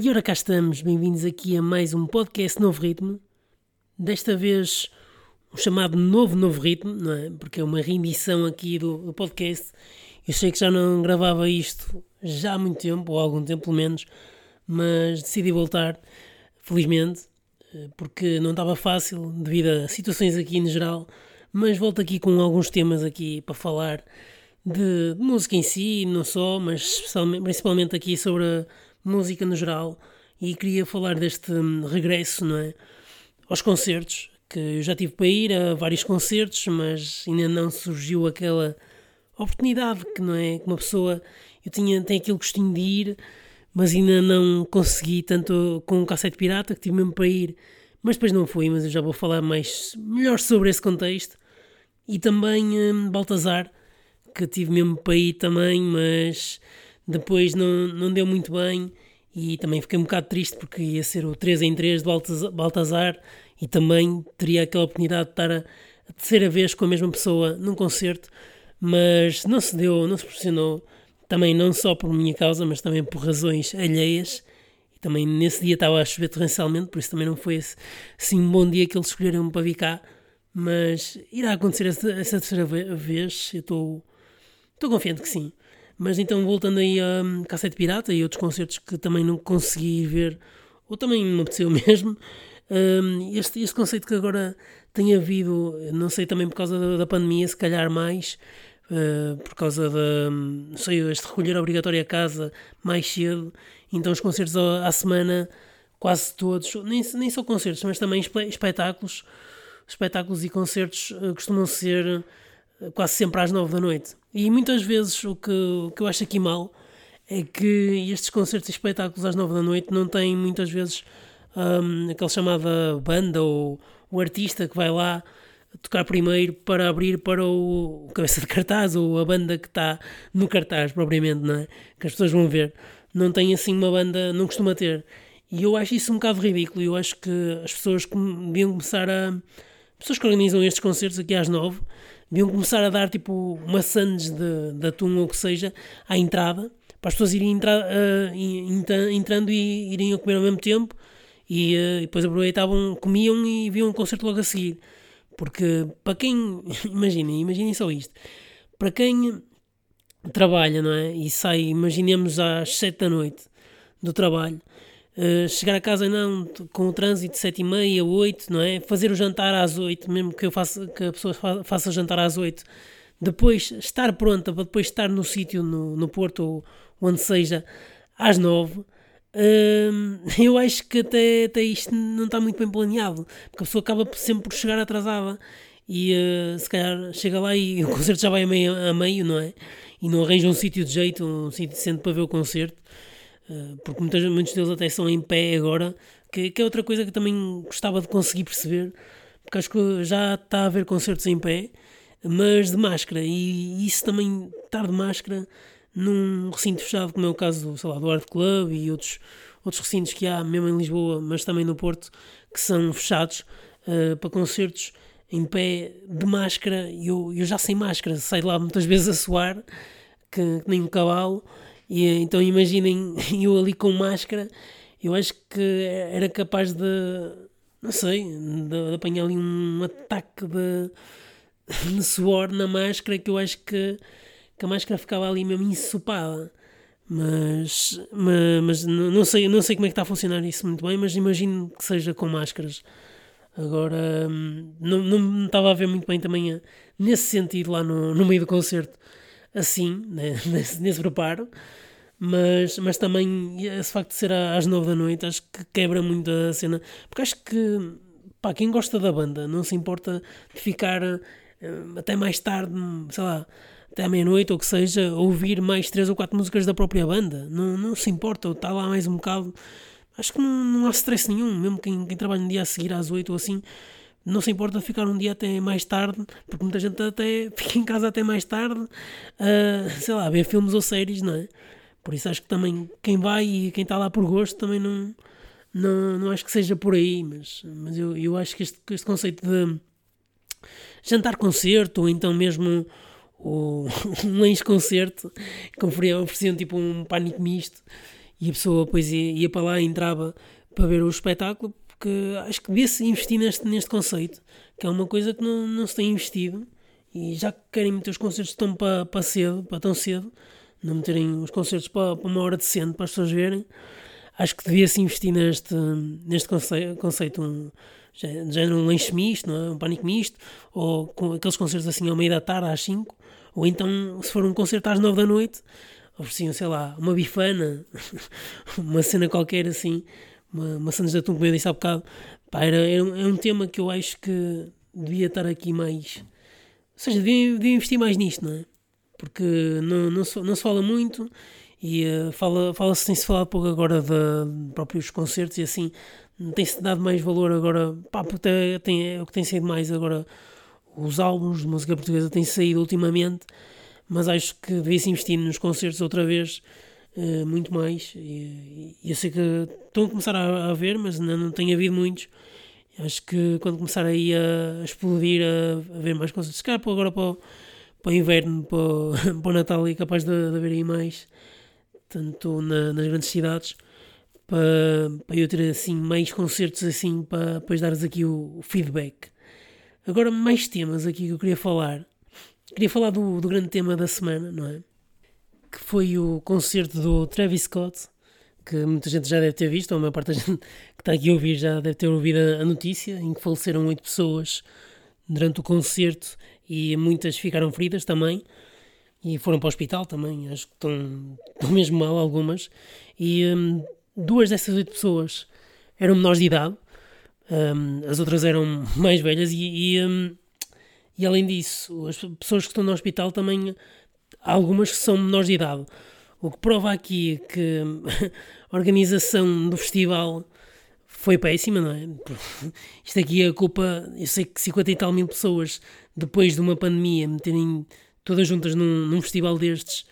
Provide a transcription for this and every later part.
E ora cá estamos, bem-vindos aqui a mais um podcast Novo Ritmo. Desta vez o chamado Novo Novo Ritmo, não é? Porque é uma reedição aqui do, do, podcast. Eu sei que já não gravava isto já há muito tempo, ou há algum tempo pelo menos, mas decidi voltar, felizmente, eh, porque não estava fácil devido a situações aqui no geral, mas volto aqui com alguns temas aqui para falar de música em si, não só, mas principalmente aqui sobre a música no geral e queria falar deste hum, regresso, não é? Aos concertos, que eu já tive para ir a vários concertos, mas ainda não surgiu aquela oportunidade que não é que uma pessoa eu tinha tem aquele gostinho de ir, mas ainda não consegui tanto com o cassete pirata que tive mesmo para ir, mas depois não fui, mas eu já vou falar mais melhor sobre esse contexto e também hum, Baltazar que tive mesmo para ir também, mas depois não, não deu muito bem e também fiquei um bocado triste porque ia ser o 3 em 3 de Baltazar e também teria aquela oportunidade de estar a, a terceira vez com a mesma pessoa num concerto, mas não se deu, não se proporcionou, também não só por minha causa, mas também por razões alheias. E também nesse dia estava a chover torrencialmente, por isso também não foi esse, assim um bom dia que eles escolheram para vir cá. Mas irá acontecer essa, essa terceira vez, eu estou confiante que sim. Mas então, voltando aí a Cassete Pirata e outros concertos que também não consegui ver, ou também me apeteceu mesmo, um, este, este conceito que agora tem havido, não sei também por causa da, da pandemia, se calhar mais, uh, por causa da, não sei, este recolher obrigatório a casa mais cedo, então os concertos à semana, quase todos, nem, nem só concertos, mas também espetáculos, espetáculos e concertos uh, costumam ser quase sempre às nove da noite. E muitas vezes o que, o que eu acho aqui mal é que estes concertos e espetáculos às nove da noite não têm muitas vezes um, aquela chamada banda ou o artista que vai lá tocar primeiro para abrir para o, cabeça de cartaz ou a banda que está no cartaz propriamente, não é? Que as pessoas vão ver. Não tem assim uma banda, não costuma ter. E eu acho isso um bocado ridículo. Eu acho que as pessoas deviam começar a. Pessoas que organizam estes concertos aqui às nove deviam começar a dar tipo maçãs de, de atum ou o que seja à entrada, para as pessoas irem uh, entrando e irem a comer ao mesmo tempo e, uh, e depois aproveitavam, comiam e viam um concerto logo a seguir. Porque para quem, imaginem, imaginem só isto, para quem trabalha, não é? E sai, imaginemos às 7 da noite do trabalho, Uh, chegar a casa não com o trânsito de 7 e meia, 8, não é? Fazer o jantar às 8, mesmo que eu faça que a pessoa faça jantar às 8, depois estar pronta para depois estar no sítio no, no Porto ou onde seja às 9. Uh, eu acho que até, até isto não está muito bem planeado, porque a pessoa acaba sempre por chegar atrasada e uh, se calhar chega lá e o concerto já vai a meio, a meio não é? E não arranja um sítio de jeito, um sítio decente para ver o concerto. Eh, porque muitos, muitos deles até são em pé agora, que, que, é outra coisa que também gostava de conseguir perceber, porque acho que já está a haver concertos em pé, mas de máscara, e isso também, estar de máscara num recinto fechado, como é o caso sei lá, do Art Club e outros, outros recintos que há, mesmo em Lisboa, mas também no Porto, que são fechados uh, para concertos em pé de máscara, eu, eu já sem máscara, saio lá muitas vezes a suar, que, que nem um cavalo, e então imaginem eu ali com máscara, eu acho que era capaz de, não sei, de, de apanhar ali um ataque de, de, suor na máscara que eu acho que, que a máscara ficava ali mesmo ensopada. Mas, mas, mas, não, sei, não sei como é que está a funcionar isso muito bem, mas imagino que seja com máscaras. Agora, não, não estava a ver muito bem também nesse sentido lá no, no meio do concerto assim, né, nesse, nesse preparo, mas, mas também esse facto de ser às nove da noite acho que quebra muito a cena, porque acho que pá, quem gosta da banda não se importa de ficar uh, até mais tarde, sei lá, até à meia-noite ou que seja, ouvir mais três ou quatro músicas da própria banda, não, não se importa, ou está lá mais um bocado. Acho que não, não há stress nenhum, mesmo quem, quem trabalha no dia a seguir às oito ou assim, não se importa ficar um dia até mais tarde, porque muita gente até fica em casa até mais tarde, uh, sei lá, ver filmes ou séries, não é? Por isso acho que também quem vai e quem está lá por gosto também não, não, não acho que seja por aí, mas, mas eu, eu acho que este, este conceito de jantar-concerto ou então mesmo o, um lanche-concerto que ofereciam tipo um pânico misto e a pessoa depois ia, ia para lá e entrava para ver o espetáculo, porque acho que devia-se investir neste, neste conceito, que é uma coisa que não, não se tem investido e já que querem meter os concertos tão para, para cedo, para tão cedo, não meterem os concertos para, uma hora decente para as pessoas verem, acho que devia-se investir neste, neste conceito, conceito um, já um lanche misto, não é? um pânico misto, ou com aqueles concertos assim ao meio da tarde, às 5, ou então, se for um concerto às 9 da noite, ofereciam, sei lá, uma bifana, uma cena qualquer assim, uma, sandes de atum, como eu disse há bocado. Pá, era, era um, é um tema que eu acho que devia estar aqui mais. Ou seja, devia, devia investir mais nisto, não é? Porque não, não, se, não se fala muito e uh, fala, fala-se, tem-se falado pouco agora de, de próprios concertos e assim, tem-se dado mais valor agora, pá, porque tem, é o que tem sido mais agora, os álbuns de música portuguesa têm saído ultimamente, mas acho que devia-se investir nos concertos outra vez, uh, muito mais, e, eu sei que estão a começar a, a ver, mas ainda não tem havido muitos, acho que quando começar aí a, explodir, a, ver mais concertos, se calhar agora para o, para o inverno, para o, para o Natal, é capaz de, de haver aí mais, tanto na, nas grandes cidades, para, para eu ter assim mais concertos assim para depois dar-vos aqui o, o, feedback. Agora mais temas aqui que eu queria falar. Queria falar do, do grande tema da semana, não é? Que foi o concerto do Travis Scott, que muita gente já deve ter visto, ou a maior parte da gente que está aqui a ouvir já deve ter ouvido a, notícia, em que faleceram oito pessoas durante o concerto e muitas ficaram feridas também e foram para o hospital também, acho que estão, estão mesmo mal algumas. E hum, duas dessas oito pessoas eram menores de idade, um, as outras eram mais velhas, e, e, um, e, além disso, as pessoas que estão no hospital também, algumas que são menores de idade. O que prova aqui que a organização do festival foi péssima, não é? Isto aqui é a culpa. Eu sei que 50 e tal mil pessoas, depois de uma pandemia, meterem todas juntas num, num festival destes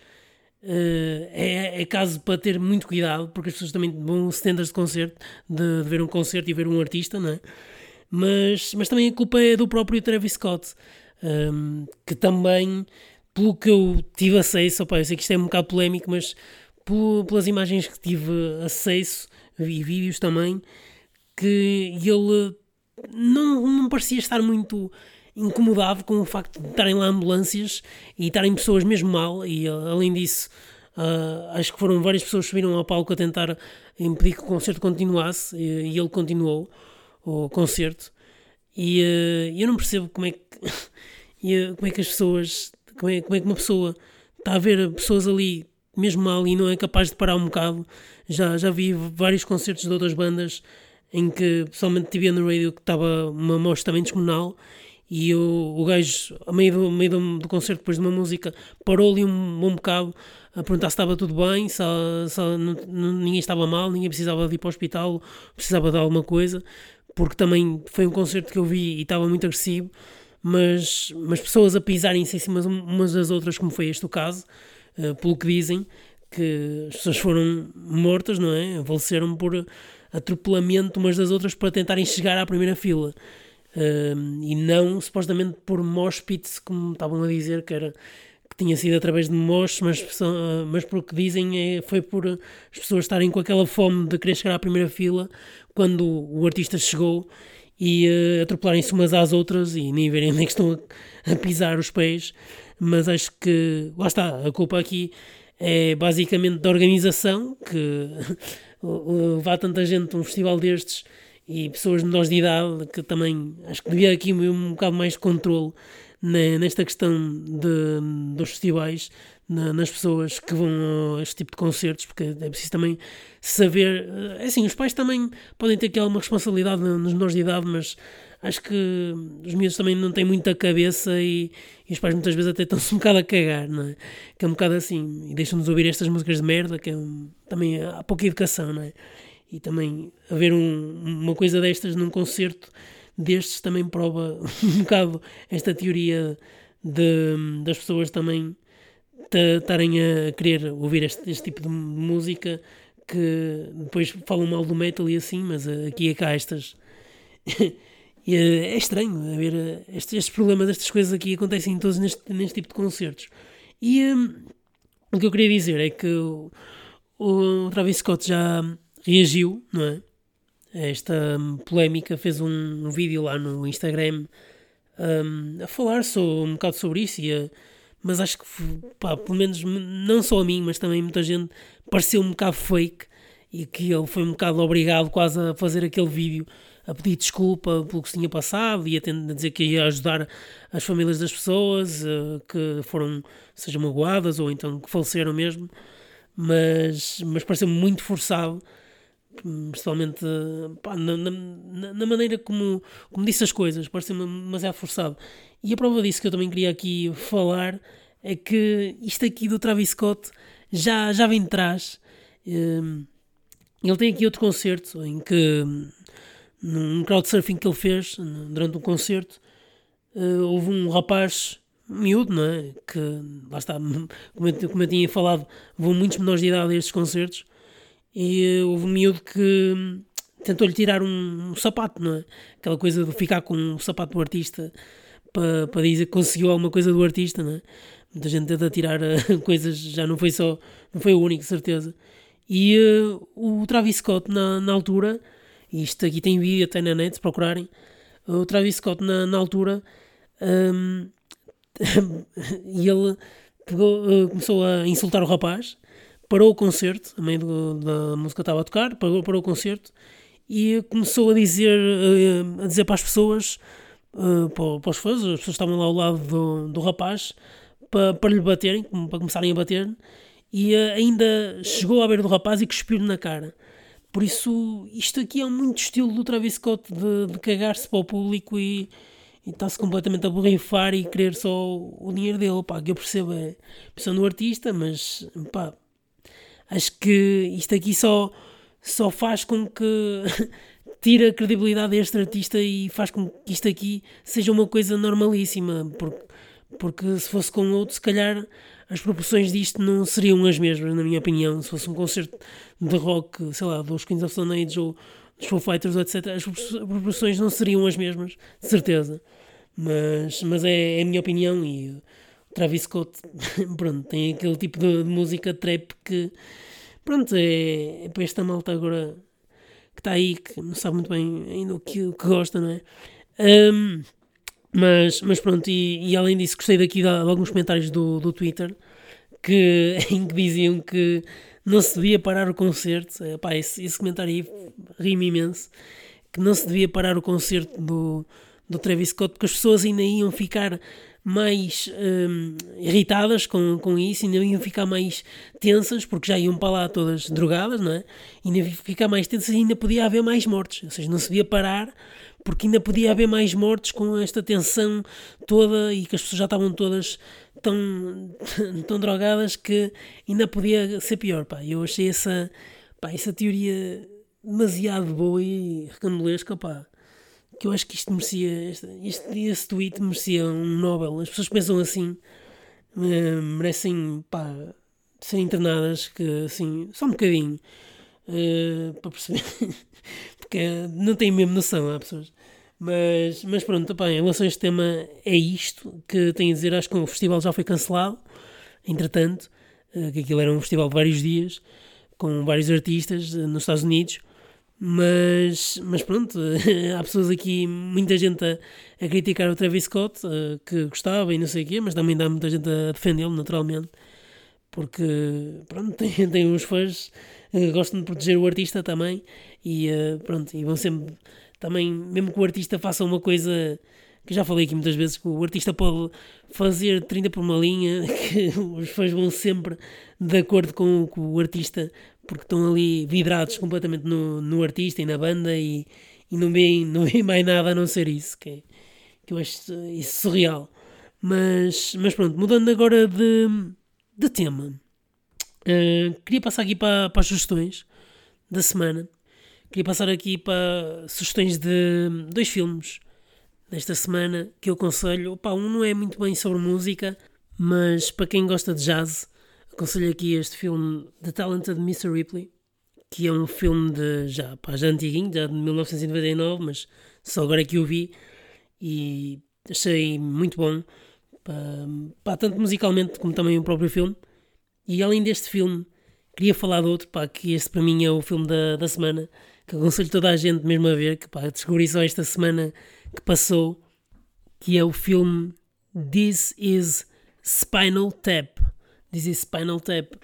Uh, é, é, caso para ter muito cuidado, porque as pessoas também vão standards de concerto, de, de, ver um concerto e ver um artista, não é? Mas, mas também a culpa é do próprio Travis Scott, um, ehm, que também, pelo que eu tive acesso, opa, eu sei que isto é um bocado polémico, mas por, pelas imagens que tive acesso e vídeos também, que ele não, não parecia estar muito incomodado com o facto de estarem lá ambulâncias e estarem pessoas mesmo mal, e além disso, uh, acho que foram várias pessoas que subiram ao palco a tentar impedir que o concerto continuasse, e, e ele continuou o concerto. E uh, eu não percebo como é que, como é que as pessoas, como é, como é que uma pessoa está a ver pessoas ali mesmo mal e não é capaz de parar um bocado. Já, já vi vários concertos de outras bandas em que pessoalmente tive no radio que estava uma mostra também descomunal e o, o gajo, a meio, do, meio do, do, concerto, depois de uma música, parou ali um bom bocado a perguntar se estava tudo bem, se, se não, ninguém estava mal, ninguém precisava de ir para o hospital, precisava de alguma coisa, porque também foi um concerto que eu vi e estava muito agressivo, mas, mas pessoas a pisarem-se em cima umas das outras, como foi este o caso, uh, pelo que dizem, que as pessoas foram mortas, não é? Faleceram por atropelamento umas das outras para tentarem chegar à primeira fila e não supostamente por mosh pits, como estavam a dizer, que era que tinha sido através de mosh, mas, mas que dizem é, foi por as pessoas estarem com aquela fome de querer chegar à primeira fila quando o artista chegou e uh, atropelarem-se umas às outras e nem verem onde é que estão a, a, pisar os pés. Mas acho que lá está, a culpa aqui é basicamente da organização que vá tanta gente a um festival destes e pessoas menores de idade que também acho que devia aqui um bocado mais de controle nesta questão de, dos festivais na, nas pessoas que vão a este tipo de concertos, porque é preciso também saber. É assim, os pais também podem ter aqui alguma responsabilidade nos menores de idade, mas acho que os miúdos também não têm muita cabeça e, e os pais muitas vezes até estão-se um bocado a cagar, não é? Que é um bocado assim, e deixam-nos ouvir estas músicas de merda, que é um, também há pouca educação, não é? e também haver um, uma coisa destas num concerto destes também prova um bocado esta teoria de, das pessoas também estarem a querer ouvir este, este, tipo de música que depois falam mal do metal e assim, mas aqui é cá estas. e é, estranho ver estes, estes, problemas, estas coisas aqui acontecem todos neste, neste tipo de concertos. E um, o que eu queria dizer é que o Travis Scott já reagiu, não é? Esta polémica, fez um, um vídeo lá no Instagram um, a falar so, um bocado sobre isso, a, mas acho que, pá, pelo menos não só a mim, mas também muita gente pareceu um bocado fake e que ele foi um bocado obrigado quase a fazer aquele vídeo a pedir desculpa pelo que se tinha passado e a, dizer que ia ajudar as famílias das pessoas uh, que foram, sejam magoadas ou então que faleceram mesmo, mas, mas pareceu muito forçado principalmente pá, na, na, na, maneira como, como disse as coisas, pareceu-me demasiado forçado. E a prova disso que eu também queria aqui falar é que isto aqui do Travis Scott já, já vem de trás. Hum, ele tem aqui outro concerto em que, num crowdsurfing que ele fez durante um concerto, eh, houve um rapaz miúdo, não é? Que, lá está, como eu, como eu tinha falado, vão muitos menores de idade a estes concertos e uh, houve um miúdo que hum, tentou-lhe tirar um, um, sapato, não é? Aquela coisa de ficar com o um sapato do artista para, dizer que conseguiu alguma coisa do artista, não é? Muita gente tenta tirar uh, coisas, já não foi só, não foi o único, certeza. E uh, o Travis Scott, na, na altura, isto aqui tem vídeo até na net, se procurarem, o Travis Scott, na, na altura, um, e ele pegou, começou a insultar o rapaz parou o concerto, a do, da música estava a tocar, parou, parou o concerto e começou a dizer, eh, a dizer para as pessoas, eh, para, os fãs, as pessoas estavam lá ao lado do, do rapaz, para, para lhe baterem, para começarem a bater, e eh, ainda chegou à beira do rapaz e cuspiu-lhe na cara. Por isso, isto aqui é muito estilo do Travis Scott de, de cagar-se para o público e, e está-se completamente a borrifar e querer só o dinheiro dele. Pá, que eu percebo é a do artista, mas pá, acho que isto aqui só, só faz com que tire a credibilidade deste artista e faz com que isto aqui seja uma coisa normalíssima, porque, porque se fosse com outro, se calhar as proporções disto não seriam as mesmas, na minha opinião. Se fosse um concerto de rock, sei lá, dos Queens of Stone Age ou dos Foo Fighters, etc., as proporções não seriam as mesmas, de certeza. Mas, mas é, é a minha opinião e Travis Scott, pronto, tem aquele tipo de, de música trap que, pronto, é, é para esta malta agora que está aí, que não sabe muito bem ainda o que, o que gosta, não é? Um, mas, mas pronto, e, e, além disso, gostei daqui de, alguns comentários do, do Twitter que, em que diziam que não se devia parar o concerto. Epá, esse, esse comentário aí rima imenso. Que não se devia parar o concerto do, do Travis Scott porque as pessoas ainda iam ficar mais hum, irritadas com, com isso, ainda iam ficar mais tensas, porque já iam para lá todas drogadas, não é? Ainda iam ficar mais tensas e ainda podia haver mais mortes, ou seja, não se devia parar, porque ainda podia haver mais mortes com esta tensão toda e que as pessoas já estavam todas tão, tão drogadas que ainda podia ser pior, pá. Eu achei essa, pá, essa teoria demasiado boa e recambolesca, pá que eu acho que isto merecia, este, este, tweet merecia um Nobel. As pessoas pensam assim, uh, merecem, pá, ser internadas, que assim, só um bocadinho, uh, para perceber, porque não têm mesmo noção, há pessoas. Mas, mas pronto, pá, em relação a este tema, é isto que tenho a dizer. Acho que o festival já foi cancelado, entretanto, uh, que aquilo era um festival de vários dias, com vários artistas nos Estados Unidos. Mas, mas pronto, há pessoas aqui, muita gente a, a criticar o Travis Scott, uh, que gostava e não sei o quê, mas também dá muita gente a defendê-lo, naturalmente, porque pronto, tem, tem uns fãs que gostam de proteger o artista também e uh, pronto, e vão sempre também, mesmo que o artista faça uma coisa que já falei aqui muitas vezes, que o artista pode fazer 30 por uma linha, que os fãs vão sempre de acordo com o que o artista porque estão ali vidrados completamente no, no artista e na banda e, e não, veem, não mais nada a não ser isso, que, é, que eu acho isso surreal. Mas, mas pronto, mudando agora de, de tema, uh, queria passar aqui para, para as sugestões da semana. Queria passar aqui para sugestões de dois filmes desta semana que eu aconselho. Opa, um não é muito bem sobre música, mas para quem gosta de jazz, aconselho aqui este filme The Talented Mr. Ripley, que é um filme de já, pá, já antiguinho, já de 1999, mas só agora é que o vi e achei muito bom, pá, tanto musicalmente como também o próprio filme. E além deste filme, queria falar de outro, pá, que este para mim é o filme da, da semana, que aconselho toda a gente mesmo a ver, que pá, descobri só esta semana que passou, que é o filme This is Spinal Tap. This is Spinal Tap.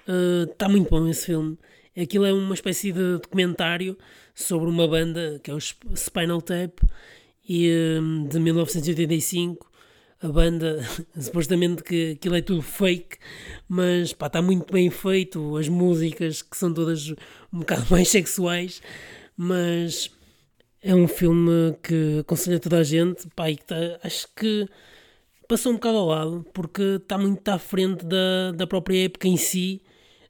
Está uh, muito bom esse filme. Aquilo é uma espécie de documentário sobre uma banda que é o Spinal Tap e, um, de 1985 a banda, supostamente que aquilo é tudo fake, mas está muito bem feito, as músicas que são todas um bocado mais sexuais, mas é um filme que aconselho a toda a gente, pá, e que tá, acho que passou um bocado ao lado, porque está muito à frente da, da própria época em si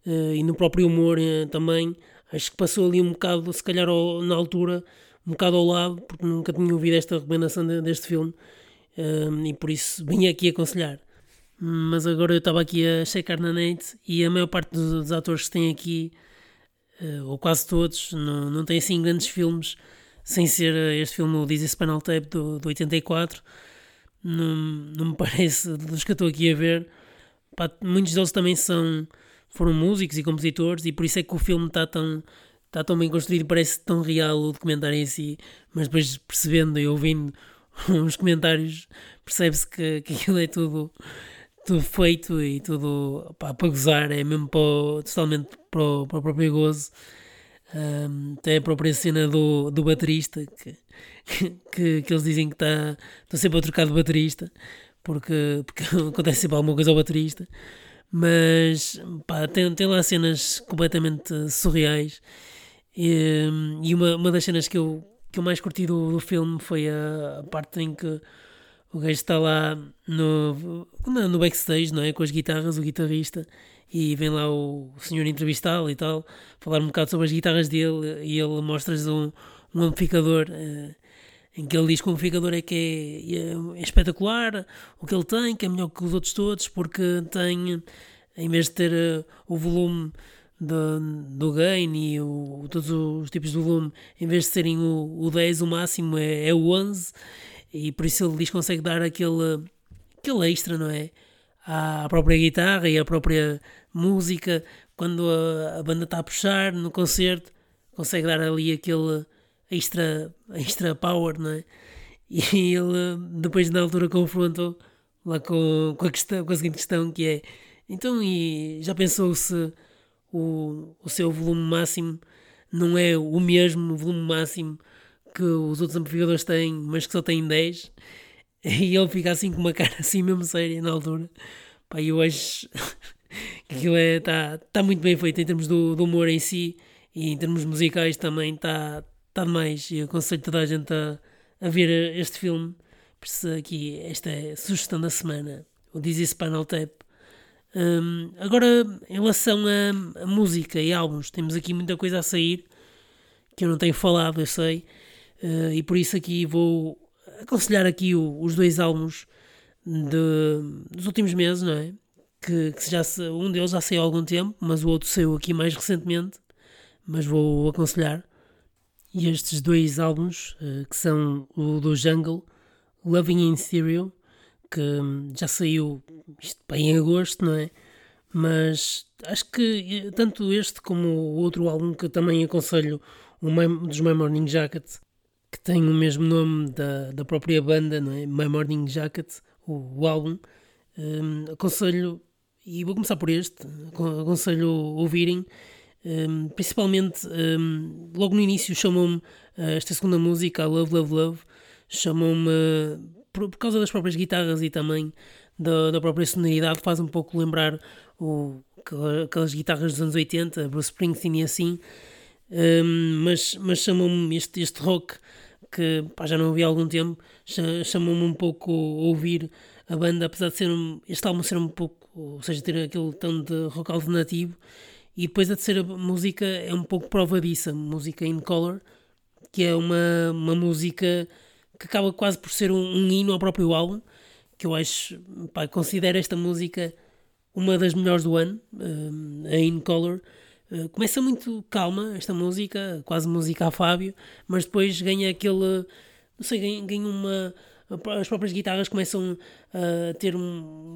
uh, e no próprio humor uh, também. Acho que passou ali um bocado, se calhar ao, na altura, um bocado ao lado, porque nunca tinha ouvido esta recomendação de, deste filme uh, e por isso vim aqui aconselhar. Mas agora eu estava aqui a checar na net e a maior parte dos, dos atores que têm aqui, ou quase todos, não, não têm assim grandes filmes, sem ser este filme, o Dizzy Spinal Tape do, do 84 não, não me parece, dos que eu estou aqui a ver, pá, muitos deles também são, foram músicos e compositores, e por isso é que o filme está tão, está tão bem construído, parece tão real o documentário em si, mas depois percebendo e ouvindo os comentários, percebe-se que, que aquilo é tudo, tudo feito e tudo pá, para gozar, é mesmo para totalmente para o, para o próprio gozo. Um, tem a própria cena do, do baterista que, que, que eles dizem que está sempre a trocar de baterista porque, porque acontece sempre alguma coisa ao baterista mas pá, tem, tem lá cenas completamente surreais e, e uma, uma das cenas que eu, que eu mais curti do, do filme foi a, a parte em que o gajo está lá no, no backstage, não é? Com as guitarras, o guitarrista, e vem lá o senhor entrevistá-lo e tal, falar um bocado sobre as guitarras dele e ele mostra-lhes um, um amplificador uh, em que ele diz que o amplificador é que é, é, é, espetacular, o que ele tem, que é melhor que os outros todos, porque tem, em vez de ter uh, o volume do, do gain e o, todos os tipos de volume, em vez de serem o, o 10, o máximo é, é o 11, e por isso ele diz que consegue dar aquele, aquele extra, não é? À própria guitarra e à própria música, quando a, a banda está a puxar no concerto, consegue dar ali aquele extra, extra power, não é? E ele depois na altura confrontou lá com, com, a questão, com a seguinte questão que é então e já pensou se o, o seu volume máximo não é o mesmo volume máximo que os outros amplificadores têm, mas que só têm 10? E ele fica assim com uma cara assim mesmo séria na altura. Pá, eu acho que aquilo está é, tá, tá muito bem feito em termos do, do, humor em si e em termos musicais também está tá demais. E aconselho toda a gente a, a ver este filme. Por isso aqui, esta é a sugestão da semana, o Dizzy Spinal Tap. Um, agora, em relação a, a, música e álbuns, temos aqui muita coisa a sair que eu não tenho falado, eu sei, uh, e por isso aqui vou aconselhar aqui o, os dois álbuns de, dos últimos meses, não é? Que, que já se, um deles já saiu há algum tempo, mas o outro saiu aqui mais recentemente, mas vou aconselhar. E estes dois álbuns, uh, que são o do Jungle, Loving in Stereo, que hum, já saiu isto, bem em agosto, não é? Mas acho que eh, tanto este como o outro álbum que também aconselho, o dos My Morning Jacket, que tem o mesmo nome da, da própria banda, não é? My Morning Jacket, o, o álbum. Um, aconselho, e vou começar por este, aconselho ouvirem, um, principalmente um, logo no início chamam-me uh, esta segunda música, a Love Love Love, chamam-me por, por, causa das próprias guitarras e também da, da própria sonoridade, faz um pouco lembrar o, aquelas guitarras dos anos 80, Bruce Springsteen e assim, um, mas, mas chamam-me este, este rock que pá, já não ouvi há algum tempo, chamou-me um pouco ouvir a banda, apesar de ser um, este álbum ser um pouco, ou seja, ter aquele tom de rock alternativo, e depois a terceira música é um pouco prova disso, música in color, que é uma, uma música que acaba quase por ser um, um hino ao próprio álbum, que eu acho, pá, considero esta música uma das melhores do ano, um, a In Color, eh, começa muito calma esta música, quase música a Fábio, mas depois ganha aquele. Não sei, ganha, ganha uma, as próprias guitarras começam a ter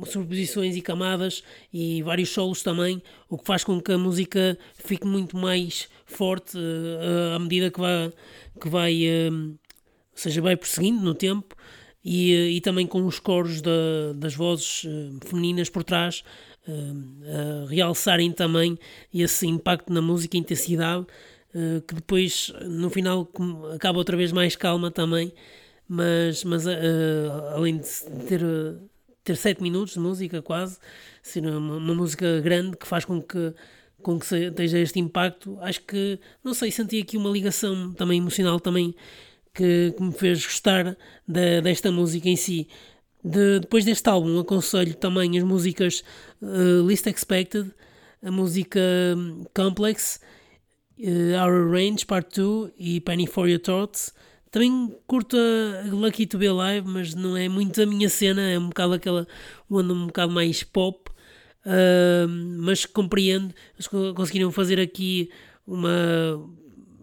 sobreposições e camadas e vários solos também, o que faz com que a música fique muito mais forte uh, à medida que vai, que vai uh, ou seja, vai prosseguindo no tempo e, e também com os coros da, das vozes femininas por trás uh, realçarem também esse impacto na música, intensidade, uh, que depois no final acaba outra vez mais calma também, mas, mas além de ter, ter sete minutos de música quase, ser uma, uma música grande que faz com que com que esteja este impacto, acho que, não sei, senti aqui uma ligação também emocional também que, que me fez gostar de, desta música em si. De, depois deste álbum, aconselho também as músicas uh, Least Expected, a música hum, Complex, uh, Our Range Part 2 e Penny for Your Thoughts. Também curto a Lucky to Be Alive, mas não é muito a minha cena, é um bocado aquela onda um bocado mais pop, uh, mas compreendo, eles conseguiram fazer aqui uma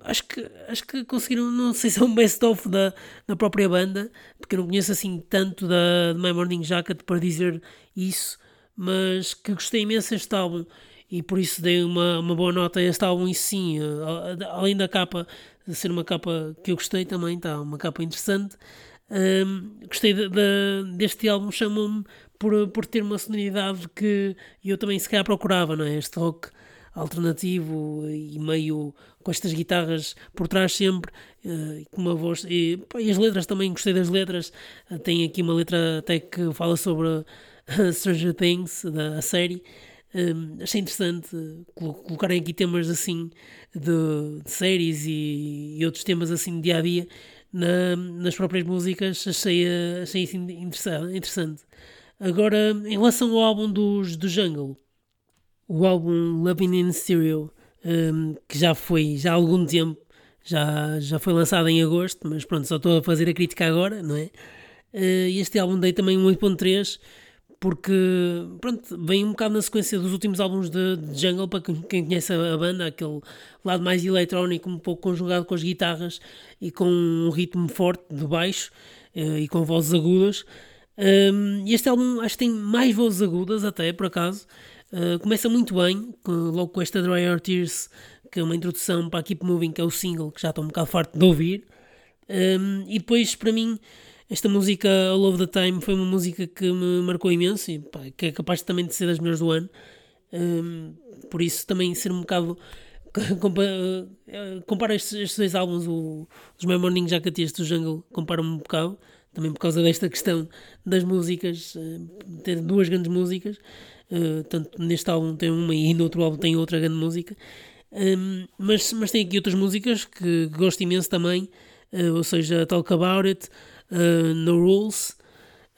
acho que, acho que conseguiram, não sei se é um best-of da, da própria banda, porque eu não conheço assim tanto da My Morning Jacket para dizer isso, mas que gostei imenso deste álbum e por isso dei uma, uma boa nota a este álbum e sim, além da capa ser uma capa que eu gostei também, está uma capa interessante. Um, gostei de, de, deste álbum, chamou-me por, por ter uma sonoridade que eu também se calhar procurava, não é? Este rock alternativo e meio com estas guitarras por trás sempre, uh, com uma voz. E, pá, e, as letras também, gostei das letras. Uh, tem aqui uma letra até que fala sobre uh, Stranger Things, da série. Um, achei interessante colocarem aqui temas assim de, de séries e, e, outros temas assim de dia a dia na, nas próprias músicas. Achei, achei isso interessante. Agora, em relação ao álbum dos, do Jungle, o álbum Loving in Stereo, um, que já foi já há algum tempo, já, já foi lançado em agosto, mas pronto, só estou a fazer a crítica agora, não é? Uh, este álbum dei também um 8.3 porque pronto, vem um bocado na sequência dos últimos álbuns de, de Jungle para quem conhece a, banda, aquele lado mais eletrónico, um pouco conjugado com as guitarras e com um ritmo forte de baixo uh, e com vozes agudas. Um, este álbum acho que tem mais vozes agudas até, por acaso, Uh, começa muito bem, com, logo com esta Dry Your Tears, que é uma introdução para a Keep Moving, que é o single que já estou um bocado farto de ouvir. Um, e depois, para mim, esta música All of the Time foi uma música que me marcou imenso e pá, que é capaz também de ser das melhores do ano. Um, por isso, também ser um bocado. compara estes, estes, dois álbuns, o, os My Morning Jacket e este do Jungle, compara-me um bocado, também por causa desta questão das músicas, ter duas grandes músicas. Uh, tanto neste álbum tem uma e no outro álbum tem outra grande música. Um, mas, mas tem aqui outras músicas que gosto imenso também, uh, ou seja, Talk About It, No Rules,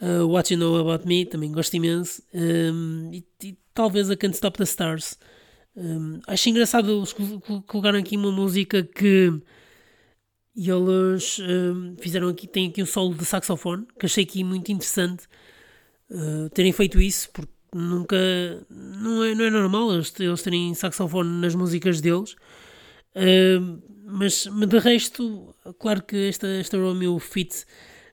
What You Know About Me, também gosto imenso, um, e, e, talvez a Can't Stop the Stars. Um, acho engraçado eles colocaram aqui uma música que eles fizeram aqui, tem aqui um solo de saxofone, que achei aqui muito interessante terem feito isso, porque nunca. Não é, não é normal eles, eles terem saxofone nas músicas deles. Uh, mas, de resto, claro que esta, esta Romeo Fit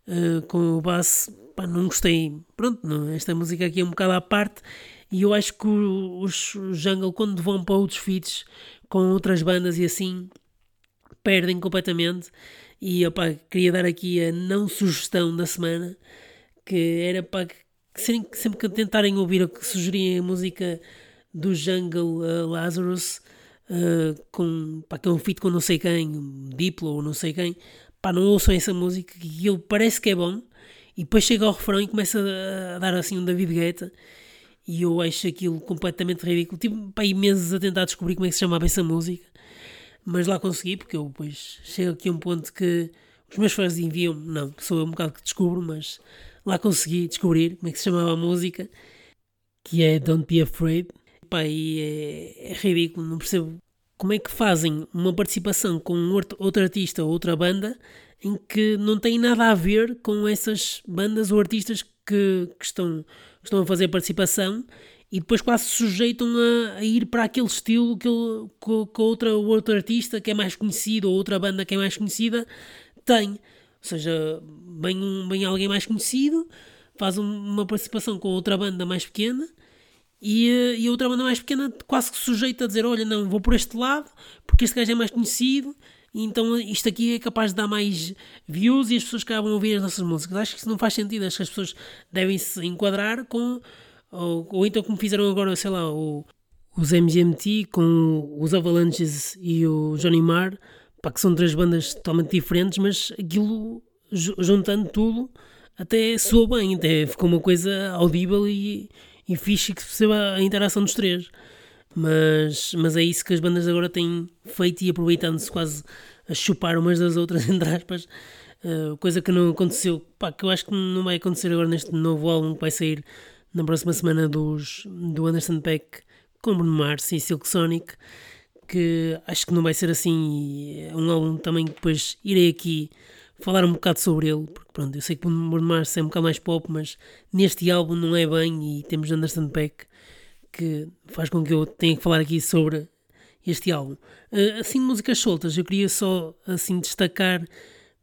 uh, com o bass, pá, não gostei. Pronto, não, esta música aqui é um bocado à parte. E eu acho que os Jungle, quando vão para outros feats com outras bandas e assim, perdem completamente. E opa, queria dar aqui a não sugestão da semana, que era para sempre, sempre que tentarem ouvir ou que sugerirem a música do Jungle uh, Lazarus, uh, com, pá, que é um feat com não sei quem, Diplo ou não sei quem, pá, não ouçam essa música, que ele parece que é bom, e depois chega ao refrão e começa a, dar assim um David Guetta, e eu acho aquilo completamente ridículo. Tive aí meses a tentar descobrir como é que se chamava essa música, mas lá consegui, porque eu depois chego aqui a um ponto que os meus fãs enviam, não, sou eu um bocado que descubro, mas lá consegui descobrir como é que se chamava a música, que é Don't Be Afraid. Pá, e é, é ridículo, não percebo como é que fazem uma participação com outro artista ou outra banda em que não tem nada a ver com essas bandas ou artistas que, que estão, que estão a fazer participação e depois quase se sujeitam a, a ir para aquele estilo que, que, que outra, outro artista que é mais conhecido ou outra banda que é mais conhecida tem. seja, bem, um, bem alguém mais conhecido, faz uma participação com outra banda mais pequena e, eh, e a outra banda mais pequena quase que sujeita a dizer: Olha, não, vou por este lado porque este gajo é mais conhecido. Então isto aqui é capaz de dar mais views e as pessoas acabam a ouvir as nossas músicas. Acho que isso não faz sentido. Acho que as pessoas devem se enquadrar com. Ou, ou então, como fizeram agora, sei lá, o, os MGMT com os Avalanches e o Johnny Marr, pá, que são três bandas totalmente diferentes, mas aquilo juntando tudo até soou bem, até ficou uma coisa audível e, e fixe que se perceba a interação dos três. Mas, mas é isso que as bandas agora têm feito e aproveitando-se quase a chupar umas das outras, entre aspas, uh, coisa que não aconteceu, pá, que eu acho que não vai acontecer agora neste novo álbum que vai sair na próxima semana dos, do Anderson Peck com Bruno Mars e Silk Sonic, que acho que não vai ser assim, é um álbum também que depois irei aqui falar um bocado sobre ele, porque pronto, eu sei que Bruno Mars é um bocado mais pop, mas neste álbum não é bem e temos Anderson Peck que faz com que eu tenha que falar aqui sobre este álbum. Uh, assim, músicas soltas, eu queria só assim destacar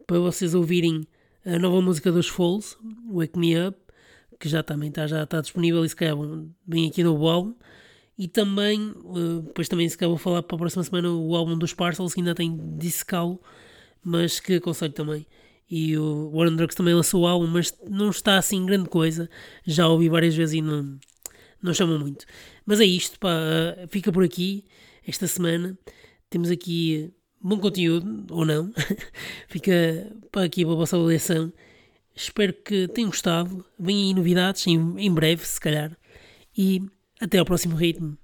para vocês ouvirem a nova música dos Falls, Wake Me Up, que já também está, já está disponível e se calhar bem aqui no álbum. E também, uh, depois também se calhar vou falar para a próxima semana o álbum dos Parcels, que ainda tem discal, mas que aconselho também. E o Warren Drugs também lançou o álbum, mas não está assim grande coisa. Já ouvi várias vezes e não, não chama muito. Mas é isto, pá, fica por aqui esta semana. Temos aqui bom conteúdo, ou não. fica para aqui para a vossa avaliação. Espero que tenham gostado. Vêm aí novidades em, em breve, se calhar. E até ao próximo ritmo.